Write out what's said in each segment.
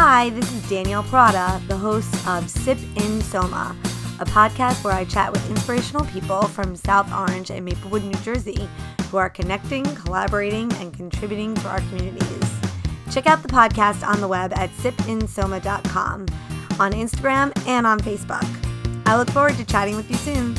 Hi, this is Danielle Parada, the host of Sip in Soma, a podcast where I chat with inspirational people from South Orange and Maplewood, New Jersey, who are connecting, collaborating, and contributing to our communities. Check out the podcast on the web at sipinsoma.com, on Instagram, and on Facebook. I look forward to chatting with you soon.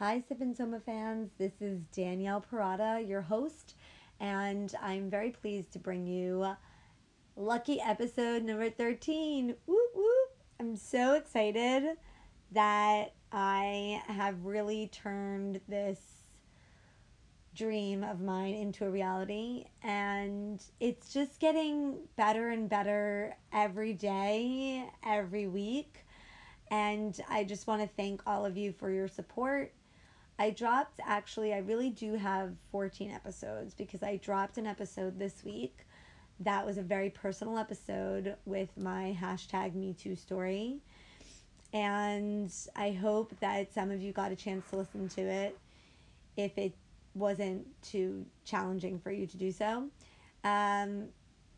Hi, Sip and Soma fans. This is Danielle Parada, your host, and I'm very pleased to bring you lucky episode number 13. Whoop, whoop. I'm so excited that I have really turned this dream of mine into a reality, and it's just getting better and better every day, every week. And I just want to thank all of you for your support I dropped actually, I really do have 14 episodes because I dropped an episode this week that was a very personal episode with my hashtag MeToo story. And I hope that some of you got a chance to listen to it if it wasn't too challenging for you to do so. Um,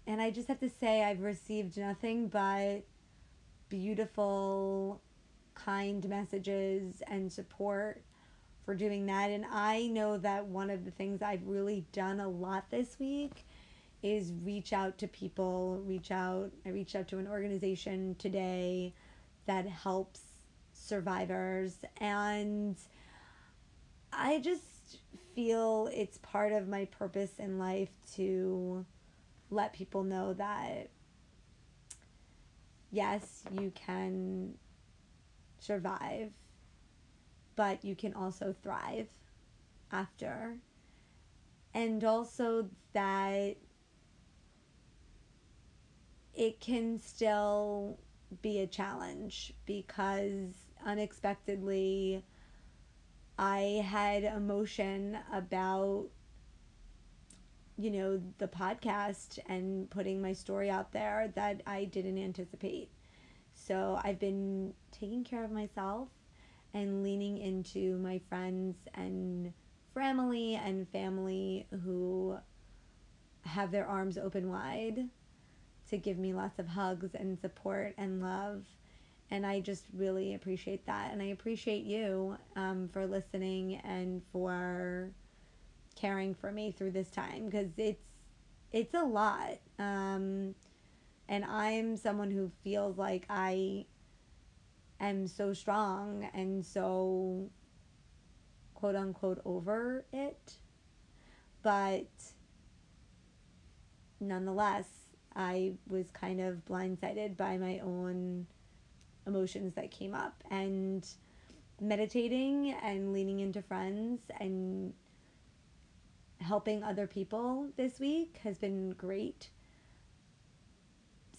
and I just have to say, I've received nothing but beautiful, kind messages and support for doing that. And I know that one of the things I've really done a lot this week is reach out to people, reach out. I reached out to an organization today that helps survivors. And I just feel it's part of my purpose in life to let people know that yes, you can survive but you can also thrive after. And also that it can still be a challenge because unexpectedly I had emotion about you know the podcast and putting my story out there that I didn't anticipate. So I've been taking care of myself and leaning into my friends and family and family who have their arms open wide to give me lots of hugs and support and love. And I just really appreciate that. And I appreciate you um, for listening and for caring for me through this time because it's it's a lot. Um, and I'm someone who feels like I am so strong and so quote unquote over it. But nonetheless, I was kind of blindsided by my own emotions that came up and meditating and leaning into friends and helping other people this week has been great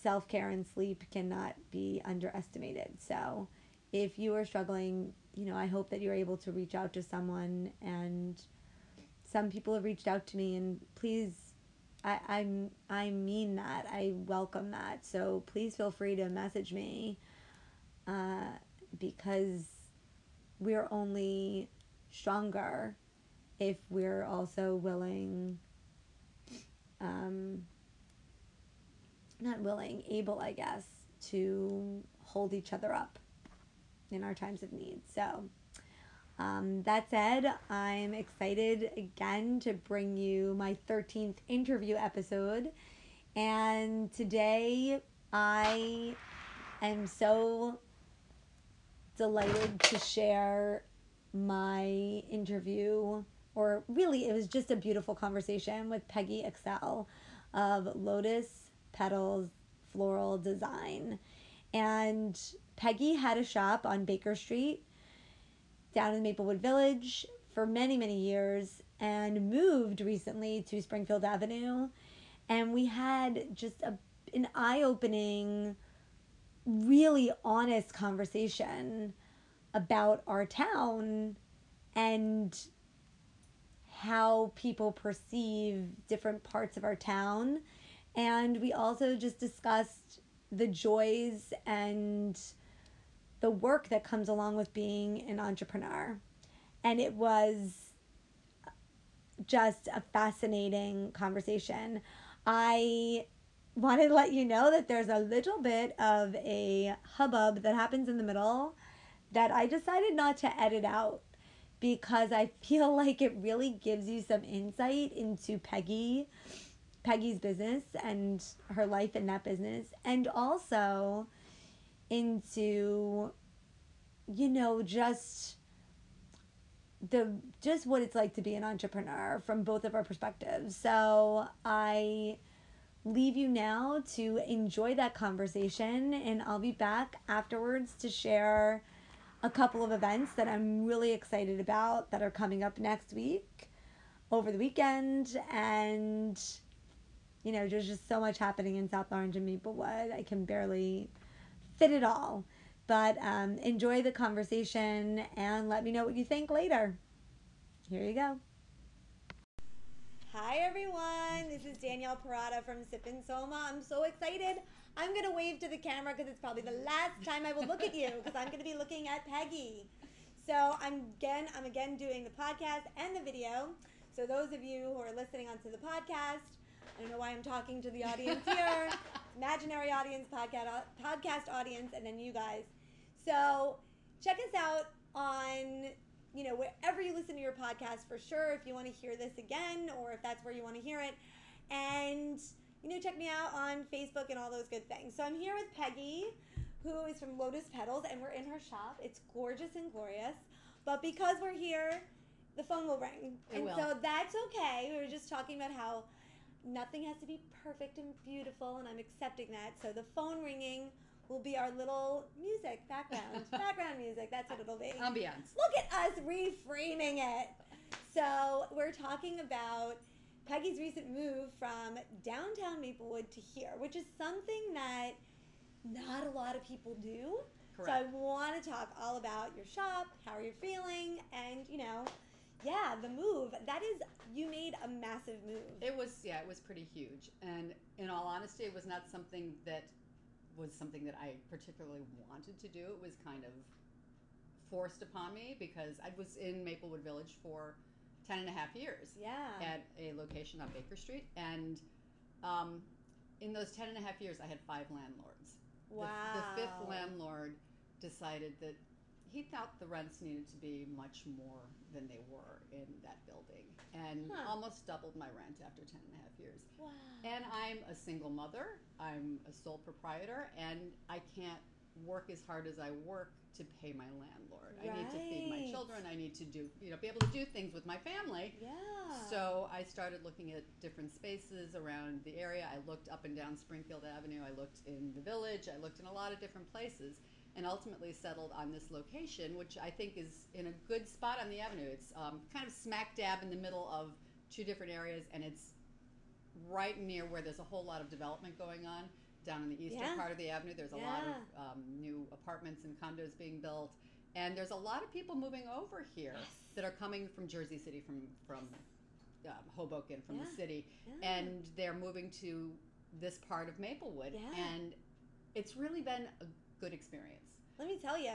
self care and sleep cannot be underestimated. So, if you are struggling, you know, I hope that you're able to reach out to someone. And some people have reached out to me, and please, I, I'm I mean that. I welcome that. So please feel free to message me, uh, because we're only stronger if we're also willing. Um, not willing, able, I guess, to hold each other up in our times of need. So, um, that said, I'm excited again to bring you my 13th interview episode. And today I am so delighted to share my interview, or really, it was just a beautiful conversation with Peggy Excel of Lotus petals floral design. And Peggy had a shop on Baker Street down in Maplewood Village for many, many years and moved recently to Springfield Avenue. And we had just a, an eye opening, really honest conversation about our town and how people perceive different parts of our town and we also just discussed the joys and the work that comes along with being an entrepreneur. And it was just a fascinating conversation. I wanted to let you know that there's a little bit of a hubbub that happens in the middle that I decided not to edit out because I feel like it really gives you some insight into Peggy, Peggy's business and her life in that business, and also into, you know, just the just what it's like to be an entrepreneur from both of our perspectives. So I leave you now to enjoy that conversation and I'll be back afterwards to share a couple of events that I'm really excited about that are coming up next week over the weekend and you know there's just so much happening in South Orange and Maplewood I can barely fit it all but um, enjoy the conversation and let me know what you think later here you go Hi everyone, this is Danielle Parada from Sip and Soma. I'm so excited. I'm gonna wave to the camera because it's probably the last time I will look at you because I'm gonna be looking at Peggy. So I'm again, I'm again doing the podcast and the video. So those of you who are listening onto the podcast, I don't know why I'm talking to the audience here, imaginary audience, podcast, podcast audience, and then you guys. So check us out on you know, wherever you listen to your podcast for sure if you want to hear this again or if that's where you want to hear it. And, you know, check me out on Facebook and all those good things. So I'm here with Peggy, who is from Lotus Petals, and we're in her shop. It's gorgeous and glorious. But because we're here, the phone will ring. It and will. so that's okay. We were just talking about how nothing has to be perfect and beautiful, and I'm accepting that. So the phone ringing will be our little music background, background music. That's what it'll be. Ambiance. Look at us reframing it. So we're talking about Peggy's recent move from downtown Maplewood to here, which is something that not a lot of people do. Correct. So I want to talk all about your shop, how are you feeling, and you know, yeah, the move. That is, you made a massive move. It was yeah, it was pretty huge. And in all honesty, it was not something that was something that I particularly wanted to do. It was kind of forced upon me because I was in Maplewood Village for 10 and a half years Yeah. at a location on Baker Street. And um, in those 10 and a half years, I had five landlords. The- wow. The, fifth landlord decided that he thought the rents needed to be much more than they were in that building and Huh. almost doubled my rent after 10 and a half years. Wow. And I'm a single mother, I'm a sole proprietor, and I can't work as hard as I work to pay my landlord. I need to feed my children, I need to do, you know, be able to do things with my family. yeah. So I started looking at different spaces around the area. I looked up and down Springfield Avenue. I looked in the village. I looked in a lot of different places and ultimately settled on this location, which I think is in a good spot on the avenue. It's um, kind of smack dab in the middle of two different areas and it's right near where there's a whole lot of development going on. Down in the eastern Yeah. part of the avenue, there's a lot of um, new apartments and condos being built. And there's a lot of people moving over here Yes. that are coming from Jersey City, from from um, Hoboken, from Yeah. the city, Yeah. and they're moving to this part of Maplewood, Yeah. and it's really been a good experience. Let me tell you,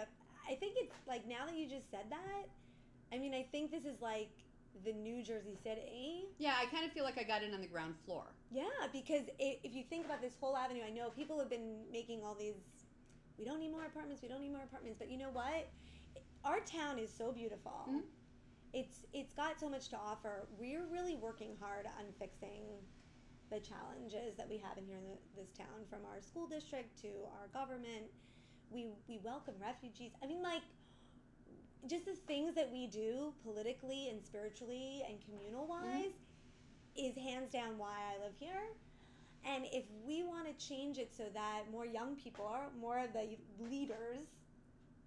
I think it's like now that you just said that, I mean, I think this is like the New Jersey City. Yeah, I kind of feel like I got in on the ground floor. Yeah, because i if you think about this whole avenue, I know people have been making all these. We don't need more apartments. We don't need more apartments. But you know what? Our town is so beautiful. Mhm. It's it's got so much to offer. We're really working hard on fixing the challenges that we have in here in the, this town, from our school district to our government. We we welcome refugees. I mean, like just the things that we do politically and spiritually and communal wise is hands down why I live here. And if we want to change it so that more young people, are more of the leaders,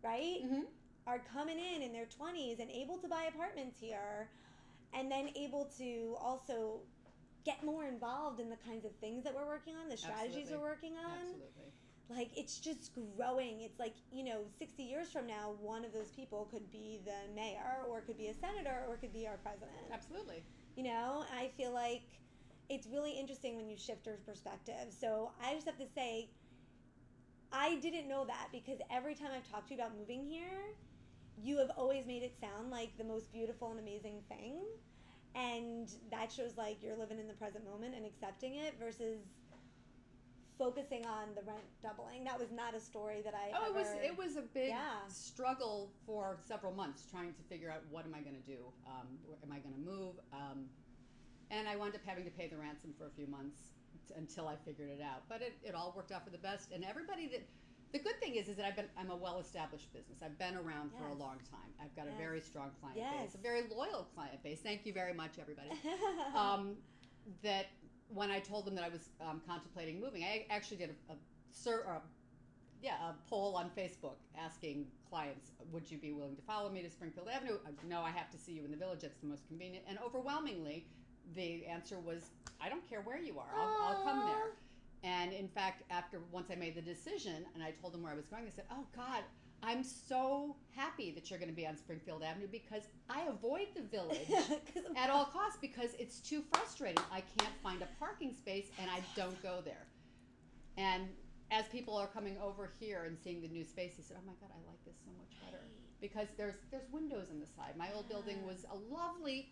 right, Mm-hmm. are coming in in their 20s and able to buy apartments here and then able to also get more involved in the kinds of things that we're working on, the strategies Absolutely. we're working on. Absolutely. Like it's just growing. It's like, you know, 60 years from now, one of those people could be the mayor or it could be a senator or it could be our president. Absolutely. You know, I feel like it's really interesting when you shift your perspective. So I just have to say, I didn't know that because every time I've talked to you about moving here, you have always made it sound like the most beautiful and amazing thing. and that shows like you're living in the present moment and accepting it versus focusing on the rent doubling. That was not a story that I. Oh, it was it was a big Yeah. struggle for several months trying to figure out what am I going to do? Um, am I going to move? Um, and I wound up having to pay the ransom for a few months t- until I figured it out. But it, it all worked out for the best. And everybody that the good thing is is that I've been I'm a well established business. I've been around for a long time. I've got a very strong client Yes. base, a very loyal client base. Thank you very much, everybody. um, that when I told them that I was um, contemplating moving, I actually did a, a, sur- a yeah a poll on Facebook asking clients, would you be willing to follow me to Springfield Avenue? No, I have to see you in the village. That's the most convenient. And overwhelmingly, the answer was, I don't care where you are. I'll, I'll come there. And in fact, after once I made the decision and I told them where I was going, they said, "Oh God, I'm so happy that you're going to be on Springfield Avenue because I avoid the village at all costs because it's too frustrating. I can't find a parking space and I don't go there. And as people are coming over here and seeing the new space, they said, "Oh my God, I like this so much better because there's there's windows on the side. My old building was a lovely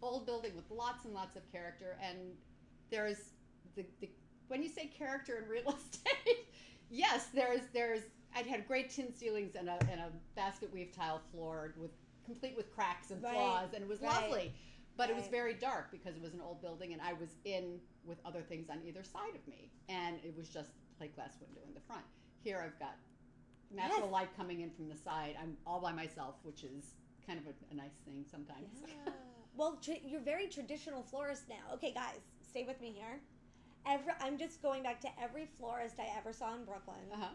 old building with lots and lots of character, and there's the, the when you say character in real estate, yes, there's there's I had great tin ceilings and a and a basket weave tile floor with complete with cracks and Right, flaws, and it was right, lovely. But it was very dark because it was an old building, and I was in with other things on either side of me, and it was just plate glass window in the front. Here I've got natural Yes. light coming in from the side. I'm all by myself, which is kind of a, a nice thing sometimes. Yeah. well, tra- you're very traditional florist now. Okay, guys, stay with me here. Every, I'm just going back to every florist I ever saw in Brooklyn, uh-huh.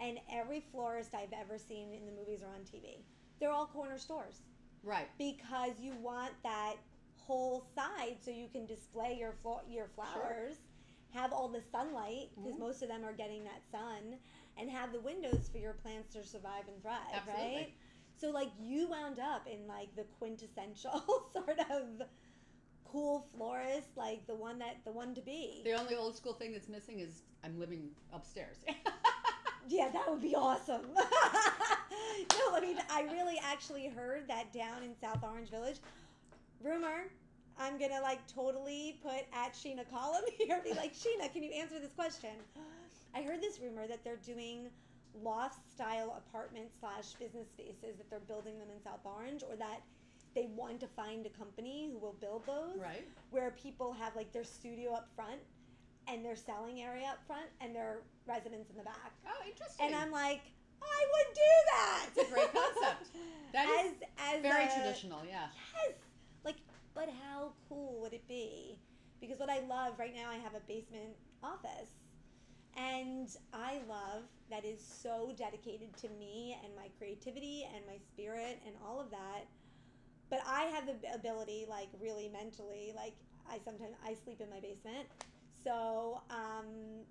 And every florist I've ever seen in the movies or on TV. They're all corner stores Right. because you want that whole side so you can display your flo- your flowers, have all the sunlight because Mhm. most of them are getting that sun, and have the windows for your plants to survive and thrive. Absolutely. Right. So like you wound up in like the quintessential sort of cool florist, like the one that the one to be. The only old school thing that's missing is I'm living upstairs. Yeah, that would be awesome. no, I mean, I really actually heard that down in South Orange Village. Rumor, I'm gonna like totally put at Sheena column here and be like, Sheena, can you answer this question? I heard this rumor that they're doing loft style apartment slash business spaces that they're building them in South Orange or that they want to find a company who will build those right. where people have like their studio up front and their selling area up front and their residents in the back. Oh, interesting. And I'm like, I would do that. It's a great concept. That is as, as very a- traditional, yeah. Yes. Like, but how cool would it be? Because what I love right now, I have a basement office. And I love that is so dedicated to me and my creativity and my spirit and all of that. But I have the ability, like really mentally, like I sometimes I sleep in my basement. So, um,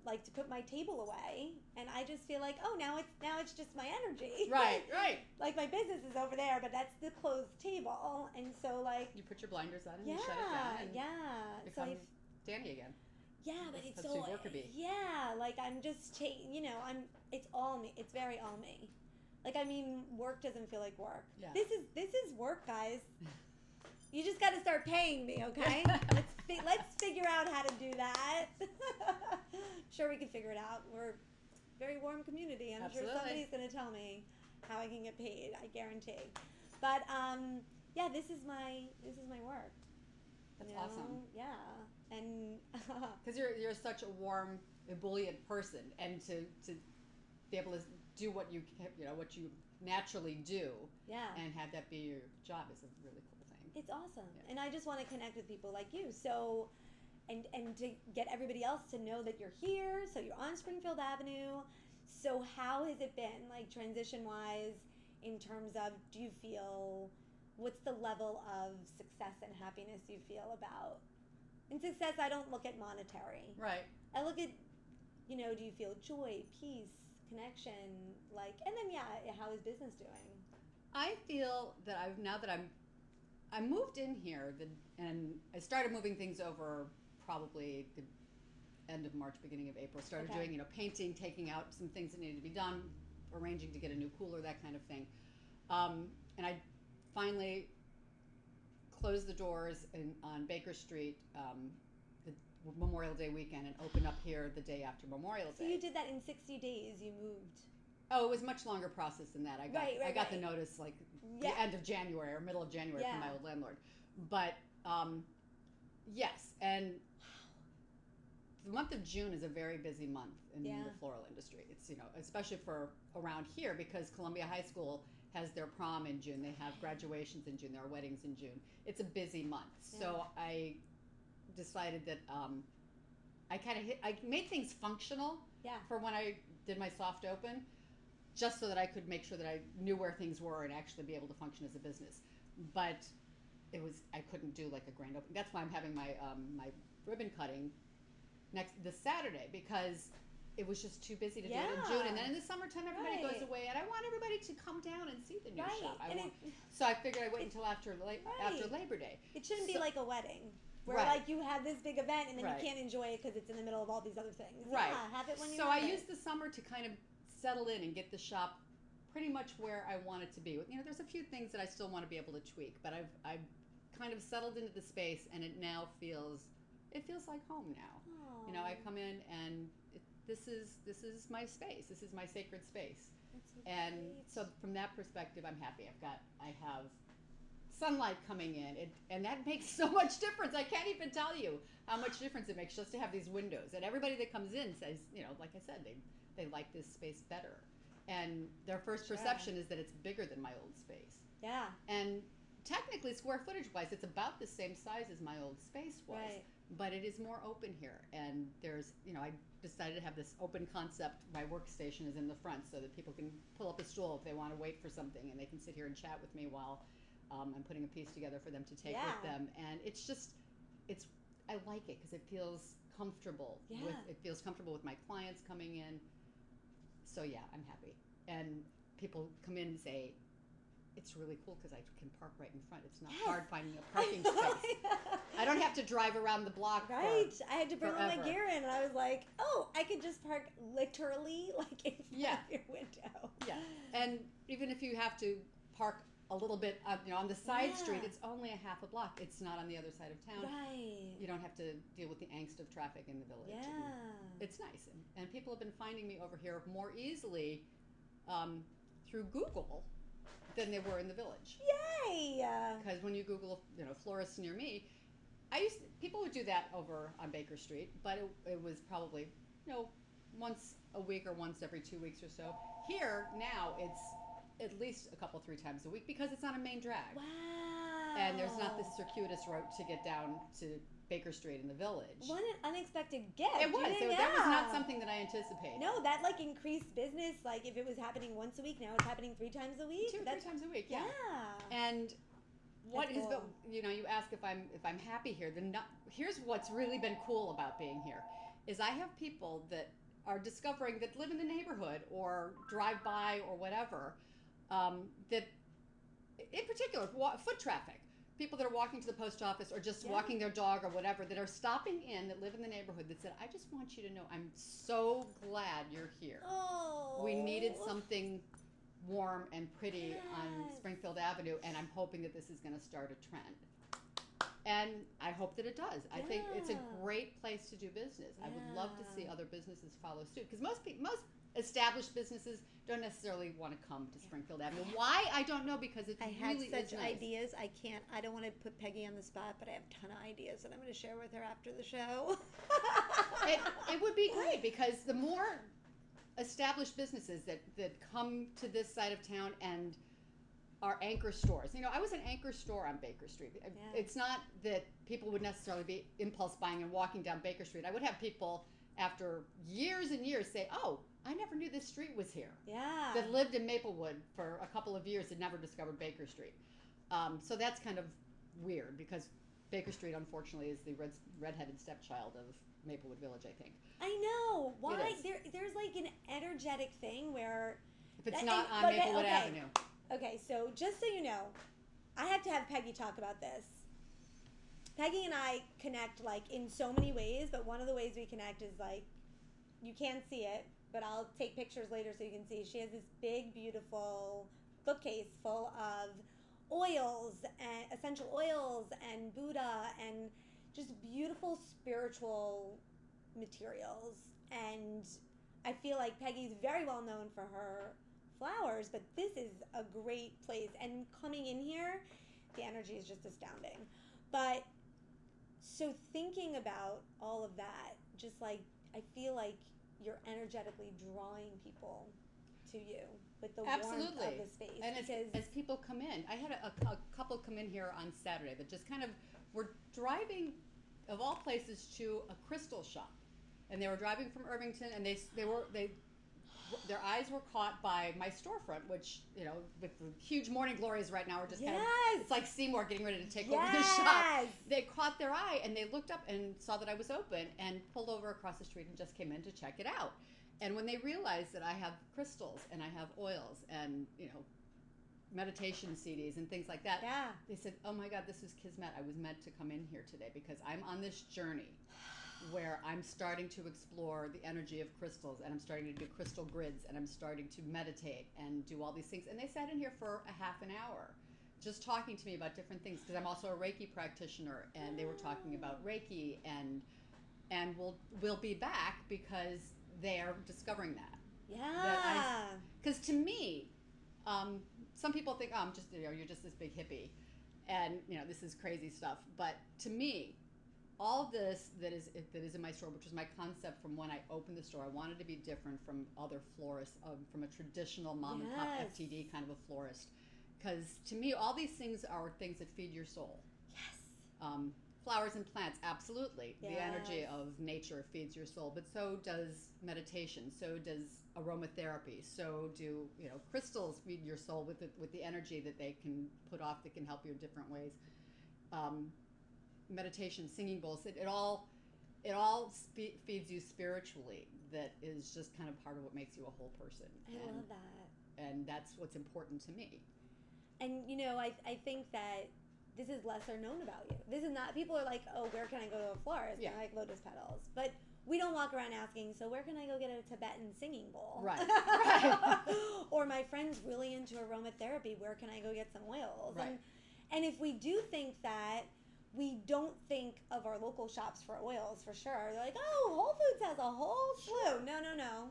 like to put my table away, and I just feel like, oh, now it's now it's just my energy. Right, right. like my business is over there, but that's the closed table, and so like You put your blinders on and yeah, you shut it down yeah. So become I, Danny again. yeah, but it's that's so your work to be. yeah, like I'm just you know I'm it's all me. It's very all me. Like I mean, work doesn't feel like work. Yeah. This is this is work, guys. You just got to start paying me, okay? Let's fi- let's figure out how to do that. sure, we can figure it out. We're a very warm community. I'm Absolutely. sure somebody's going to tell me how I can get paid. I guarantee. But um, yeah, this is my this is my work. That's you know? awesome. Yeah, and Because you're you're such a warm, ebullient person, and to to be able to do what you you know what you naturally do yeah, and have that be your job is really cool. It's awesome. Yeah. And I just want to connect with people like you. So. And, and to get everybody else to know that you're here, so you're on Springfield Avenue. So how has it been, like transition wise, in terms of do you feel, what's the level of success and happiness you feel about? In success, I don't look at monetary. Right. I look at, you know, do you feel joy, peace, connection, like, and then yeah, how is business doing? I feel that I've now that I'm I moved in here the, and I started moving things over probably the end of March, beginning of April. Started Okay. doing you know painting, taking out some things that needed to be done, arranging to get a new cooler, that kind of thing. Um, and I finally closed the doors in, on Baker Street um, the Memorial Day weekend and opened up here the day after Memorial Day. So you did that in 60 days. You moved. Oh, it was much longer process than that. I got Right, right, I got the notice like Yeah. the end of January or middle of January from my old landlord. But um, yes, and the month of June is a very busy month in Yeah. the floral industry. It's you know especially for around here because Columbia High School has their prom in June. They have graduations in June. There are weddings in June. It's a busy month. So I decided that um, I kind of. I made things functional Yeah. for when I did my soft open, just so that I could make sure that I knew where things were and actually be able to function as a business. But it was I couldn't do like a grand opening. That's why I'm having my um, my ribbon cutting next this Saturday because it was just too busy to do it in June. And then in the summertime, everybody Right. goes away, and I want everybody to come down and see the new Right. shop. I want, it, so I figured I'd wait until after la- after Labor Day. it shouldn't be like a wedding where Right. like you have this big event and then Right. you can't enjoy it because it's in the middle of all these other things. Right. Yeah, have it when you so I it. used the summer to kind of settle in and get the shop pretty much where I want it to be. You know, there's a few things that I still want to be able to tweak, but I've I've kind of settled into the space, and it now feels it feels like home now. You know, I come in and it, this is this is my space. This is my sacred space, so and great. so from that perspective, I'm happy. I've got I have sunlight coming in, it, and that makes so much difference. I can't even tell you how much difference it makes just to have these windows. And everybody that comes in says, you know, like I said, they they like this space better, and their first Sure. perception is that it's bigger than my old space. yeah, And technically, square footage wise, it's about the same size as my old space was. Right. But it is more open here, and there's, you know, I decided to have this open concept. My workstation is in the front, so that people can pull up a stool if they want to wait for something, and they can sit here and chat with me while um, I'm putting a piece together for them to take Yeah. with them. And it's just, it's, I like it because it feels comfortable. With, Yeah. it feels comfortable with my clients coming in. So yeah, I'm happy. And people come in and say, it's really cool because I can park right in front. It's not Yes. hard finding a parking space. I don't have to drive around the block. for- Right. I had to bring all my gear in, and I was like, "Oh, I could just park literally like in front Yeah. of your window." Yeah, and even if you have to park a little bit, uh, you know, on the side Yeah. street, it's only a half a block. It's not on the other side of town. Right. You don't have to deal with the angst of traffic in the village. and Yeah. it's nice, and, and people have been finding me over here more easily um, through Google than they were in the village. Yay. Because when you Google, you know, florists near me, I used people would do that over on Baker Street, but it, it was probably you know once a week or once every two weeks or so. Here now it's at least a couple three times a week because it's on a main drag, wow. and there's not this circuitous route to get down to Baker Street in the village. What an unexpected gift. It was. It, that was not something that I anticipated. No, that like increased business. Like if it was happening once a week, now it's happening three times a week. two or three times a week. yeah. And what That's is the cool. you know you ask if I'm if I'm happy here. The no, here's what's really been cool about being here is I have people that are discovering that live in the neighborhood or drive by or whatever um, that in particular wa- foot traffic people that are walking to the post office or just Yeah. walking their dog or whatever that are stopping in that live in the neighborhood that said i just want you to know i'm so glad you're here Oh. we needed something warm and pretty on Springfield Avenue, and I'm hoping that this is going to start a trend. And I hope that it does. I think it's a great place to do business. I would love to see other businesses follow suit because most pe- most established businesses don't necessarily want to come to Springfield Avenue. Why I don't know because it I had really such is nice. ideas. I can't. I don't want to put Peggy on the spot, but I have a ton of ideas that I'm going to share with her after the show. it, it would be great because the more established businesses that, that come to this side of town and are anchor stores. You know, I was an anchor store on Baker Street. It's not that people would necessarily be impulse buying and walking down Baker Street. I would have people after years and years say, "Oh, I never knew this street was here." yeah. That lived in Maplewood for a couple of years and never discovered Baker Street. Um, so that's kind of weird because Baker Street, unfortunately, is the red, redheaded stepchild of Maplewood Village. I think. I know. Why there? There's like an energetic thing where. If it's That- not and- on but Maplewood okay. Avenue. Okay, so just so you know, I have to have Peggy talk about this. Peggy and I connect like in so many ways, but one of the ways we connect is like you can't see it, but I'll take pictures later so you can see. She has this big, beautiful bookcase full of oils and essential oils and Buddha and just beautiful spiritual materials. And I feel like Peggy's very well known for her flowers, but this is a great place. And coming in here, the energy is just astounding. But so thinking about all of that, just like I feel like you're energetically drawing people to you with the Absolutely. warmth of the space. And as, because as people come in, I had a, a, a couple come in here on Saturday that just kind of were driving, of all places, to a crystal shop, and they were driving from Irvington, and they they were they. Their eyes were caught by my storefront, which you know, with the huge morning glories right now, we're just kind of it's like Seymour getting ready to take over the shop. They caught their eye and they looked up and saw that I was open and pulled over across the street and just came in to check it out. And when they realized that I have crystals and I have oils and you know meditation CDs and things like that, Yeah. they said, "Oh my God, this is Kismet. I was meant to come in here today because I'm on this journey where I'm starting to explore the energy of crystals and I'm starting to do crystal grids and I'm starting to meditate and do all these things." And they sat in here for a half an hour. Just talking to me about different things because I'm also a Reiki practitioner, and they were talking about Reiki, and and we'll we'll be back because they are discovering that yeah. because to me, um, some people think, oh, I'm just, you know, you're just this big hippie, and you know, this is crazy stuff. But to me, all of this that is that is in my store, which was my concept from when I opened the store, I wanted to be different from other florists, um, from a traditional mom and pop Yes. FTD kind of a florist. Because to me, all these things are things that feed your soul. yes. Um, flowers and plants, absolutely. The energy of nature feeds your soul, but so does meditation. So does aromatherapy. So do you know crystals feed your soul with the, with the energy that they can put off that can help you in different ways. Um, meditation, singing bowls, it, it all it all spe- feeds you spiritually. That is just kind of part of what makes you a whole person. I and, love that. and that's what's important to me. And you know, I I think that this is lesser known about you. This is not people are like, oh, where can I go to a florist? Yeah. I like lotus petals, but we don't walk around asking, so where can I go get a Tibetan singing bowl? Right, right. or my friend's really into aromatherapy. Where can I go get some oils? Right. And and if we do think that. We don't think of our local shops for oils for sure. They're like, oh, Whole Foods has a whole slew. No, no, no.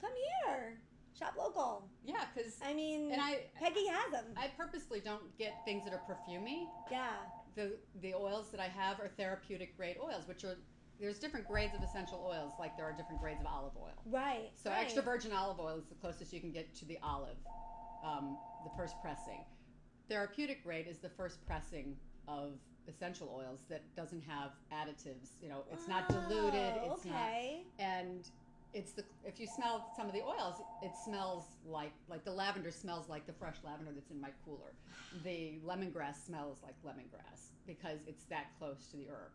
Come here. Shop local. Yeah, because I mean, And I- Peggy has them. I purposely don't get things that are perfumey. yeah. the the oils that I have are therapeutic grade oils, which are there's different grades of essential oils, like there are different grades of olive oil. Right. So right. extra virgin olive oil is the closest you can get to the olive, um, the first pressing. Therapeutic grade is the first pressing of essential oils that doesn't have additives. You know, it's not oh, diluted. Oh, It's okay. not, and it's the if you smell some of the oils, it smells like like the lavender smells like the fresh lavender that's in my cooler. The lemongrass smells like lemongrass because it's that close to the herb.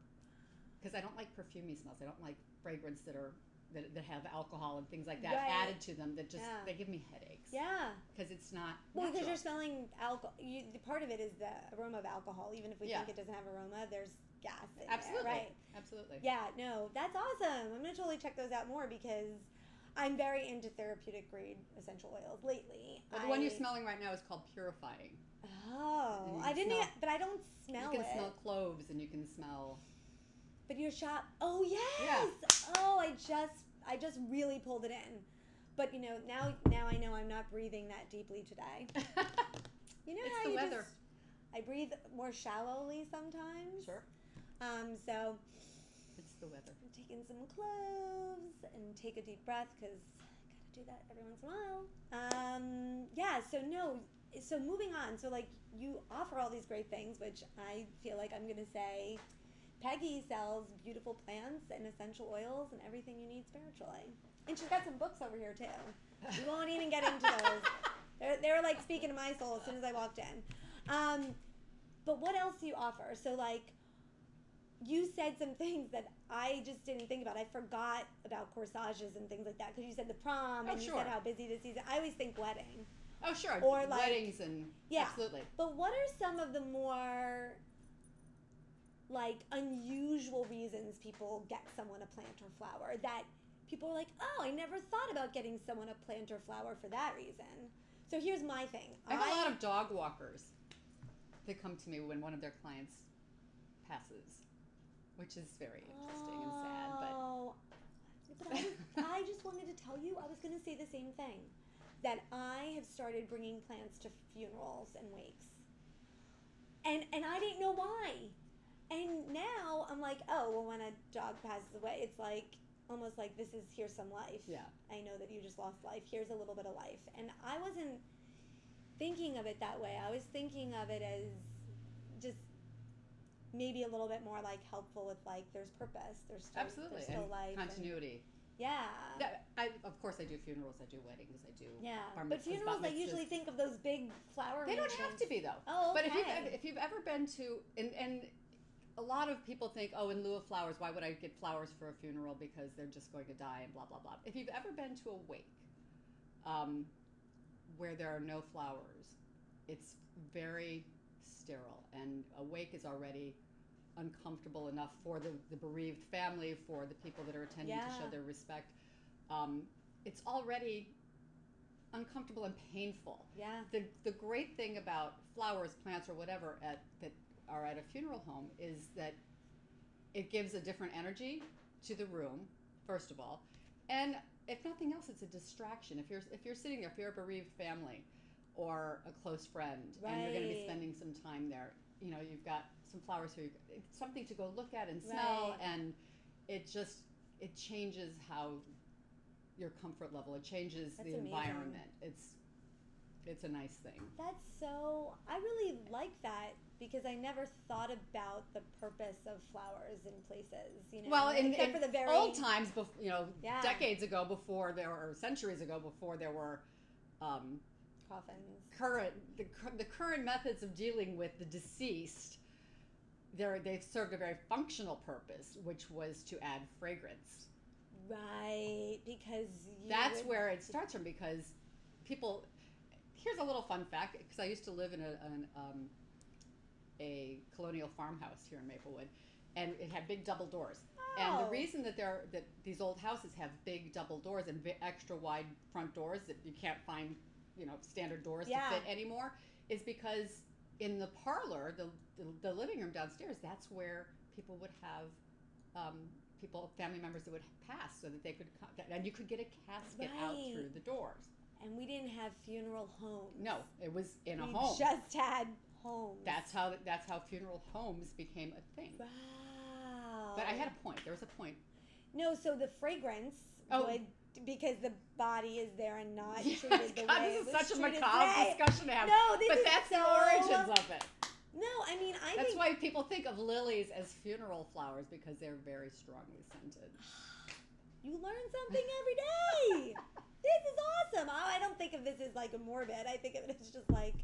Because I don't like perfumey smells. I don't like fragrance that are that, that have alcohol and things like that Right. added to them that just Yeah. they give me headaches. Yeah. Because it's not Well, because you're smelling alcohol. You, the part of it is the aroma of alcohol. Even if we Yeah. think it doesn't have aroma, there's gas in Absolutely. there, right? Absolutely. Yeah. No, that's awesome. I'm gonna totally check those out more because I'm very into therapeutic grade essential oils lately. Well, the one you're smelling right now is called Purifying. Oh, I didn't. smell- but I don't smell you can it. smell cloves and you can smell. But your shop. Oh yes. Oh, I just I just really pulled it in. But you know now now I know I'm not breathing that deeply today. You know It's how the you weather. just I breathe more shallowly sometimes. sure. Um. So It's the weather. I'm taking some cloves and take a deep breath because I gotta do that every once in a while. Um. Yeah. So no. So moving on. So like you offer all these great things, which I feel like I'm gonna say. Peggy sells beautiful plants and essential oils and everything you need spiritually. And she's got some books over here too. We won't even get into those. They're, they're like speaking to my soul as soon as I walked in. Um, but what else do you offer? So like, you said some things that I just didn't think about. I forgot about corsages and things like that because you said the prom Oh, and you sure. said how busy the season. I always think wedding. Oh, sure. Or, like- weddings and Yeah. absolutely. But what are some of the more like unusual reasons people get someone a plant or flower that people are like, oh, I never thought about getting someone a plant or flower for that reason. So here's my thing. I have a lot of dog walkers. that come to me when one of their clients passes, which is very interesting and sad. But Oh, but I, was, I just wanted to tell you, I was going to say the same thing. That I have started bringing plants to funerals and wakes. And, and I didn't know why. And now I'm like, oh, well, when a dog passes away, it's like almost like this is here's some life. yeah, I know that you just lost life. Here's a little bit of life. And I wasn't thinking of it that way. I was thinking of it as just maybe a little bit more like helpful with like there's purpose. There's still, absolutely, there's still and life. and- continuity. yeah. I, of course, I do funerals. I do weddings. I do. yeah. bar But funerals, I usually think of those big flower They don't have to be though. Oh, But if you've ever, if you've ever been to and and a lot of people think, oh, in lieu of flowers, why would I get flowers for a funeral because they're just going to die and blah blah blah. If you've ever been to a wake, um, where there are no flowers, it's very sterile, and a wake is already uncomfortable enough for the, the bereaved family, for the people that are attending to show their respect. Um, it's already uncomfortable and painful Yeah. the the great thing about flowers, plants, or whatever at that are at a funeral home is that it gives a different energy to the room, first of all, and if nothing else, it's a distraction. If you're if you're sitting there, if you're a bereaved family or a close friend, and you're going to be spending some time there, you know, you've got some flowers here, it's something to go look at and smell, Right. and it just it changes how your comfort level. It changes That's the amazing. environment. It's it's a nice thing. That's so. I really like that because I never thought about the purpose of flowers in places. You know, Well, in, except in for the very old times, bef- you know, Yeah. decades ago, before there were, centuries ago, before there were um, coffins. current the, the current methods of dealing with the deceased, they're, they've served a very functional purpose, which was to add fragrance. Right, because you That's would- where it starts from because people. Here's a little fun fact because I used to live in a, an, um, a colonial farmhouse here in Maplewood, and it had big double doors. And the Oh. reason that there that these old houses have big double doors and vi- extra wide front doors that you can't find, you know, standard doors Yeah. to fit anymore, is because in the parlor, the, the the living room downstairs, that's where people would have. Um, people, family members that would pass, so that they could, come, and you could get a casket out through the doors. and we didn't have funeral homes. No, it was in a we home. just had homes. That's how that's how funeral homes became a thing. wow. But I had a point. There was a point. no. So the fragrance Oh. would because the body is there and not Yes, treated the God, way this it is was such a macabre discussion to have. No, this but is that's so- the origins of it. No, I mean I That's think why people think of lilies as funeral flowers because they're very strongly scented. You learn something every day. this is awesome. I I don't think of this as like a morbid. I think of it as just like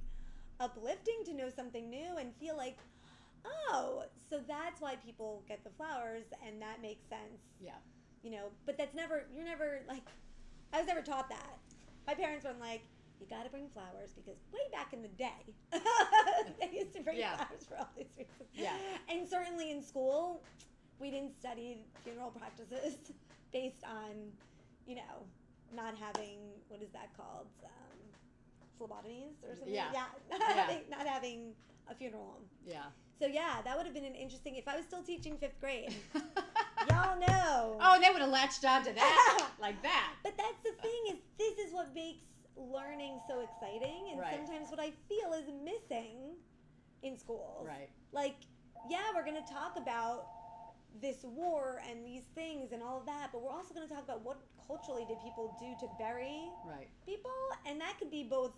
uplifting to know something new and feel like, oh, so that's why people get the flowers, and that makes sense. Yeah. You know, but that's never. You're never like. I was never taught that. My parents weren't like. You got to bring flowers because way back in the day, they used to bring Yeah. flowers for all these reasons. Yeah. And certainly in school, we didn't study funeral practices based on, you know, not having what is that called, um, phlebotomies or something. Yeah. not Yeah. having not having a funeral home. Yeah. So yeah, that would have been an interesting. If I was still teaching fifth grade, y'all know. oh, they would have latched onto that like that. But that's the thing is this is what makes learning so exciting, and Right. sometimes what I feel is missing in schools. Right. like yeah we're going to talk about this war and these things and all of that but we're also going to talk about what culturally did people do to bury Right. people and that could be both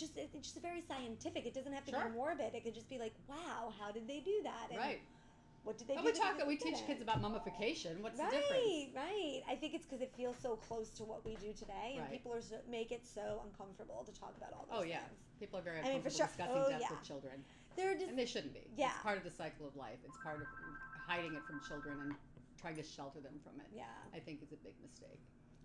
just it's just very scientific it doesn't have to Sure. be morbid it could just be like wow how did they do that and Right. what did they do we talk. We teach didn't? kids about mummification. What's the right difference? right i think it's because it feels so close to what we do today and Right. people are so, make it so uncomfortable to talk about all those Oh yeah. things People are very I mean, for uncomfortable sure. discussing Oh, death yeah. with children, they're just and they shouldn't be. Yeah. It's part of the cycle of life. It's part of hiding it from children and trying to shelter them from it. yeah I think is a big mistake.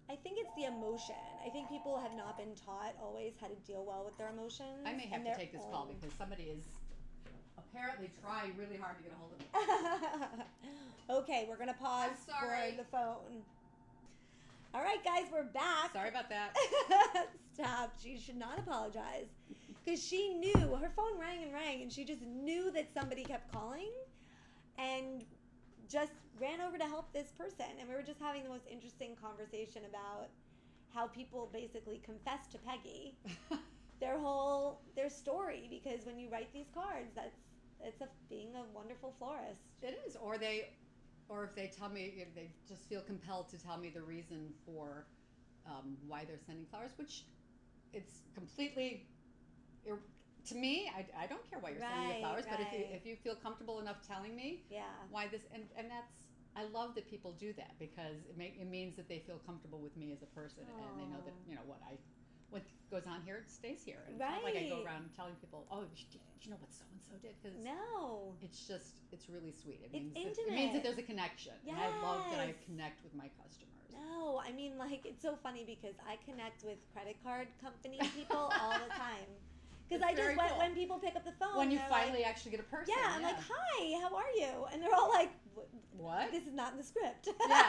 I think it's the emotion. I think people have not been taught always how to deal well with their emotions. I may have to take this call because somebody is apparently trying really hard to get a hold of me. okay, we're gonna pause for the phone. All right, guys, we're back. Sorry about that. Stop. She should not apologize because she knew her phone rang and rang. and she just knew that somebody kept calling, and just ran over to help this person. And we were just having the most interesting conversation about how people basically confess to Peggy their whole their story because when you write these cards, that's it's a being a wonderful florist. It is, or they, or if they tell me, if they just feel compelled to tell me the reason for um, why they're sending flowers, which it's completely. To me, I, I don't care why you're sending the flowers, but if you if you feel comfortable enough telling me Yeah. why this, and, and that's I love that people do that because it make, it means that they feel comfortable with me as a person and they know that you know what I what goes on here stays here. And it's not like I go around telling people, oh, did you, know what so and so did? Because No. it's just it's really sweet. It It's means that, it means that there's a connection. And I love that I connect with my customers. No, I mean, like, it's so funny because I connect with credit card company people all the time. Because I just, when, cool. when people pick up the phone, when you finally like, actually get a person. yeah, I'm like, hi, how are you? And they're all like, "What- this is not in the script. Yeah.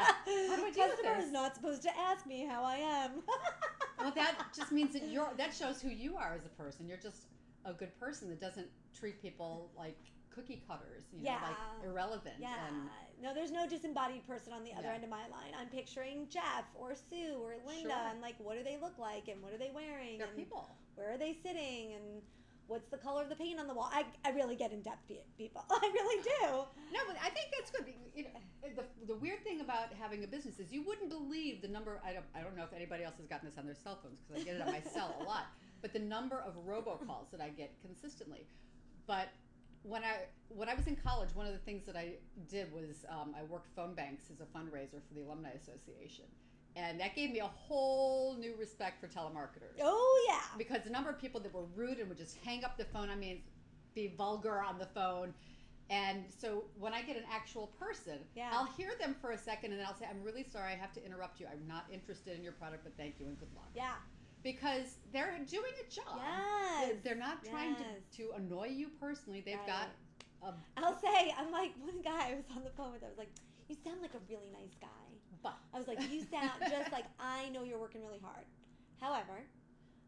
How do I with Customer is not supposed to ask me how I am. well, that just means that you're that shows who you are as a person. You're just a good person that doesn't treat people like cookie cutters. You know, Yeah. like irrelevant. Yeah. And No, there's no disembodied person on the other Yeah. end of my line. I'm picturing Jeff or Sue or Linda Sure. and like what do they look like and what are they wearing they're and people. where are they sitting and what's the color of the paint on the wall. I, I really get in depth pe- people. I really do. No, but I think that's good. You know, eh, the, the weird thing about having a business is you wouldn't believe the number. I don't, I don't know if anybody else has gotten this on their cell phones because I get it on my cell a lot. But the number of robocalls that I get consistently. But when I when I was in college, one of the things that I did was um, I worked phone banks as a fundraiser for the alumni association, and that gave me a whole new respect for telemarketers Oh yeah. because the number of people that were rude and would just hang up the phone. I mean, be vulgar on the phone. And so when I get an actual person, Yeah. I'll hear them for a second and then I'll say, I'm really sorry, I have to interrupt you. I'm not interested in your product, but thank you and good luck. Yeah. Because they're doing a job. Yes. They're, they're not trying Yes. to, to annoy you personally. They've got a I'll say, I'm like, one guy I was on the phone with, I was like, you sound like a really nice guy. but. I was like, you sound just like I know you're working really hard. However,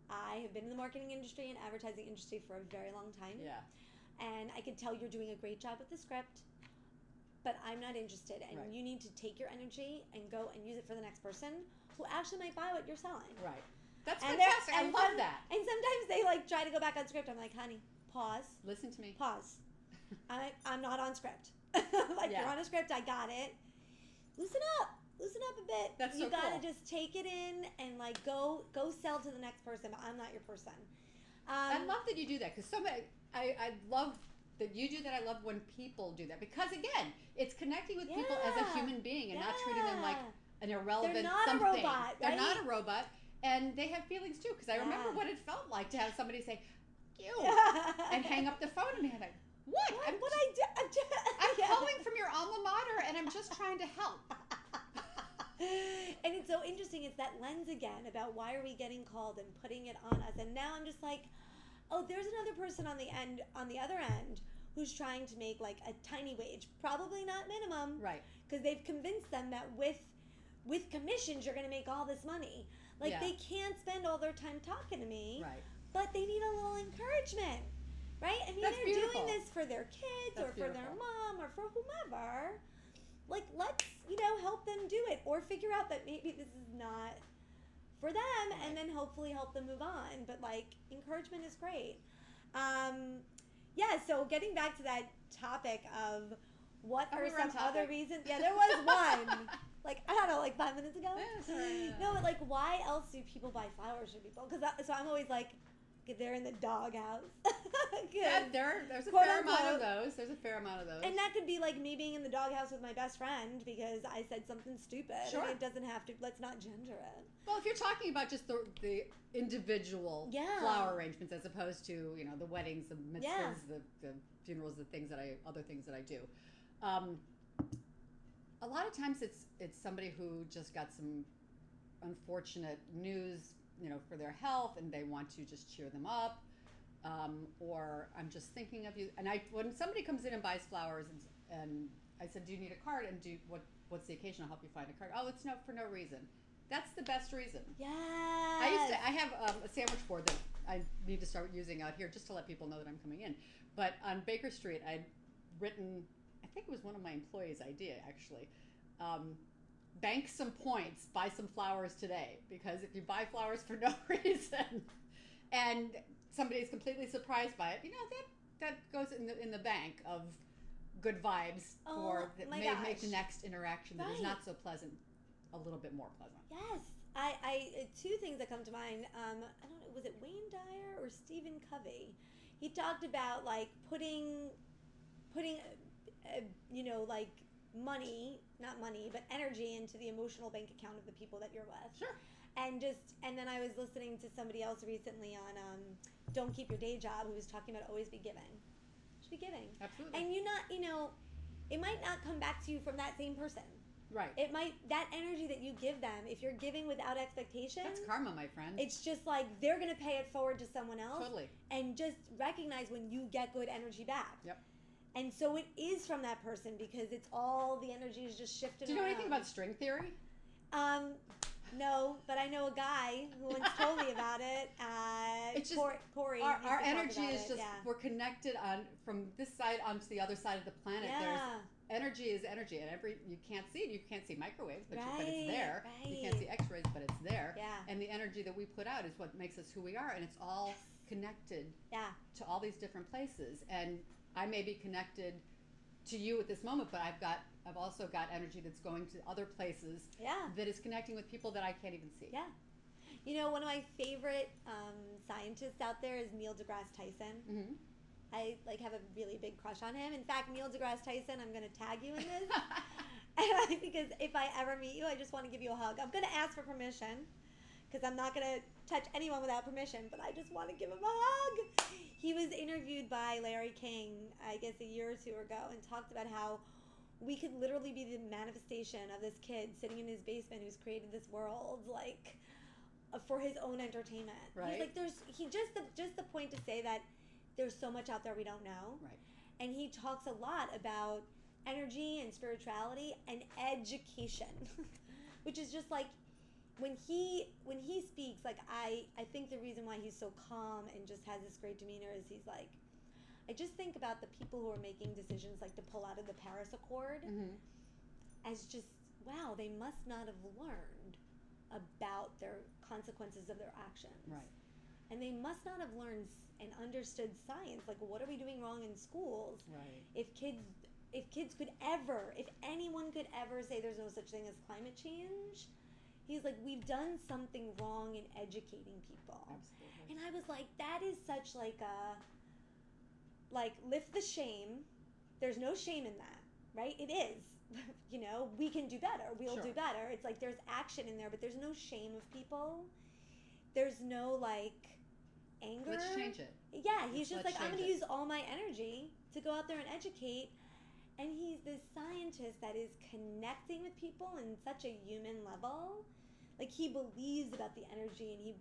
I have been in the marketing industry and advertising industry for a very long time. Yeah. And I can tell you're doing a great job with the script, but I'm not interested. And Right. you need to take your energy and go and use it for the next person who actually might buy what you're selling. Right. That's And fantastic. I love that. And sometimes they like try to go back on script. I'm like, honey, pause, Listen to me. pause. I, I'm not on script. like Yeah. you're on a script, I got it. Loosen up, loosen up a bit. That's you so gotta cool. just take it in and like go go sell to the next person. But I'm not your person. Um, I love that you do that because somebody, I, I love that you do that. I love when people do that because again, it's connecting with people as a human being and not treating them like an irrelevant they're not a something. robot, They're not a robot, and they have feelings too. Because I remember Yeah. what it felt like to have somebody say, "You," and hang up the phone me. I'm like, "What? What, I'm, what I do? I'm, just, I'm Yeah. calling from your alma mater, and I'm just trying to help." and it's so interesting. It's that lens again about why are we getting called and putting it on us. And now I'm just like, oh, there's another person on the end, on the other end, who's trying to make like a tiny wage, probably not minimum, Right. because they've convinced them that with with commissions you're going to make all this money. Like Yeah. they can't spend all their time talking to me, Right. but they need a little encouragement. Right? I mean, That's they're beautiful. doing this for their kids That's or for their mom or for whomever. Like, let's, you know, help them do it or figure out that maybe this is not for them Right. and then hopefully help them move on. But, like, encouragement is great. Um, yeah, so getting back to that topic of what Are are some other reasons? Yeah, there was one. like, I don't know, like five minutes ago? No, but like, why else do people buy flowers for people? Because so I'm always like, they're in the doghouse. Yeah, there, there's a Quote, fair amount of those. There's a fair amount of those. and that could be like me being in the doghouse with my best friend because I said something stupid. Sure. mean, it doesn't have to. Let's not gender it. Well, if you're talking about just the the individual Yeah. flower arrangements as opposed to you know the weddings, the mitzvahs, Yeah. the, the funerals, the things that I other things that I do, um, a lot of times it's it's somebody who just got some unfortunate news, you know, for their health, and they want to just cheer them up. Um, or I'm just thinking of you, and I when somebody comes in and buys flowers, and, and I said, "Do you need a card?" And do what? What's the occasion? I'll help you find a card. Oh, it's no for no reason. That's the best reason. Yeah. I used to. I have um, a sandwich board that I need to start using out here just to let people know that I'm coming in. But on Baker Street, I'd written, think it was one of my employees' idea actually. Um, bank some points, buy some flowers today. Because if you buy flowers for no reason and somebody is completely surprised by it, you know, that, that goes in the, in the bank of good vibes Oh, for that may make the next interaction that is not so pleasant a little bit more pleasant. Yes. I, I uh, two things that come to mind. Um, I don't know, was it Wayne Dyer or Stephen Covey? He talked about like putting, putting, uh, you know, like money, not money, but energy into the emotional bank account of the people that you're with. Sure. And just, and then I was listening to somebody else recently on um, Don't Keep Your Day Job who was talking about always be giving. Should be giving. Absolutely. And you not, you know, it might not come back to you from that same person. right. It might that energy that you give them, if you're giving without expectation, That's karma, my friend. it's just like they're gonna pay it forward to someone else. totally. And just recognize when you get good energy back. Yep. And so it is from that person because it's all the energy is just shifted. Do you know anything about string theory? Um, no, but I know a guy who once told me about it. Uh, It's just Cor- Corey. Our, our energy is it, just yeah. we're connected on from this side onto the other side of the planet. There's yeah. energy is energy, and every you can't see it. You can't see microwaves, but, you, but Right, it's there. You can't see X-rays, but it's there. Yeah. And the energy that we put out is what makes us who we are, and it's all connected Yeah. to all these different places. And I may be connected to you at this moment, but I've got I've also got energy that's going to other places Yeah. that is connecting with people that I can't even see. Yeah. You know, one of my favorite um, scientists out there is Neil deGrasse Tyson. hmm I like have a really big crush on him. In fact, Neil deGrasse Tyson, I'm going to tag you in this. Because if I ever meet you, I just want to give you a hug. I'm going to ask for permission because I'm not going to touch anyone without permission, but I just want to give him a hug. He was interviewed by Larry King, I guess a year or two ago, and talked about how we could literally be the manifestation of this kid sitting in his basement who's created this world, like uh, for his own entertainment. He's Right. like, there's he just the just the point to say that there's so much out there we don't know Right. and he talks a lot about energy and spirituality and education which is just like when he when he speaks like i i think the reason why he's so calm and just has this great demeanor is he's like i just think about the people who are making decisions like to pull out of the paris accord hmm as just wow they must not have learned about their consequences of their actions Right. and they must not have learned and understood science like what are we doing wrong in schools Right. if kids if kids could ever if anyone could ever say there's no such thing as climate change he's like we've done something wrong in educating people Absolutely. and i was like that is such like a like lift the shame there's no shame in that right it is you know we can do better we'll Sure. do better it's like there's action in there but there's no shame of people there's no like anger Let's change it. yeah, he's just Let's like, I'm going to use all my energy to go out there and educate. And he's this scientist that is connecting with people in such a human level. Like he believes about the energy and he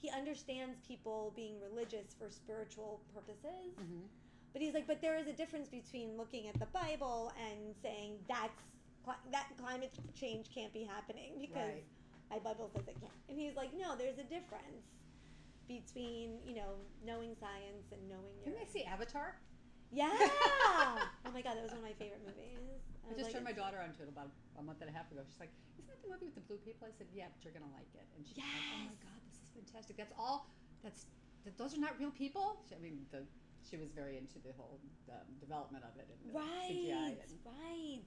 he understands people being religious for spiritual purposes. hmm But he's like, but there is a difference between looking at the Bible and saying that's that climate change can't be happening because Right. my Bible says it can't. And he's like, no, there's a difference between you know knowing science and knowing your. Didn't I see Avatar? Yeah. oh my god, that was one of my favorite movies. I was just like, turned my daughter onto it about a month and a half ago. She's like, "Isn't that the movie with the blue people?" I said, "Yeah, but you're gonna like it." And she's like, "Oh my god, this is fantastic. That's all. That's that, those are not real people." She, I mean, the, she was very into the whole um, development of it and Right, CGI. And, right.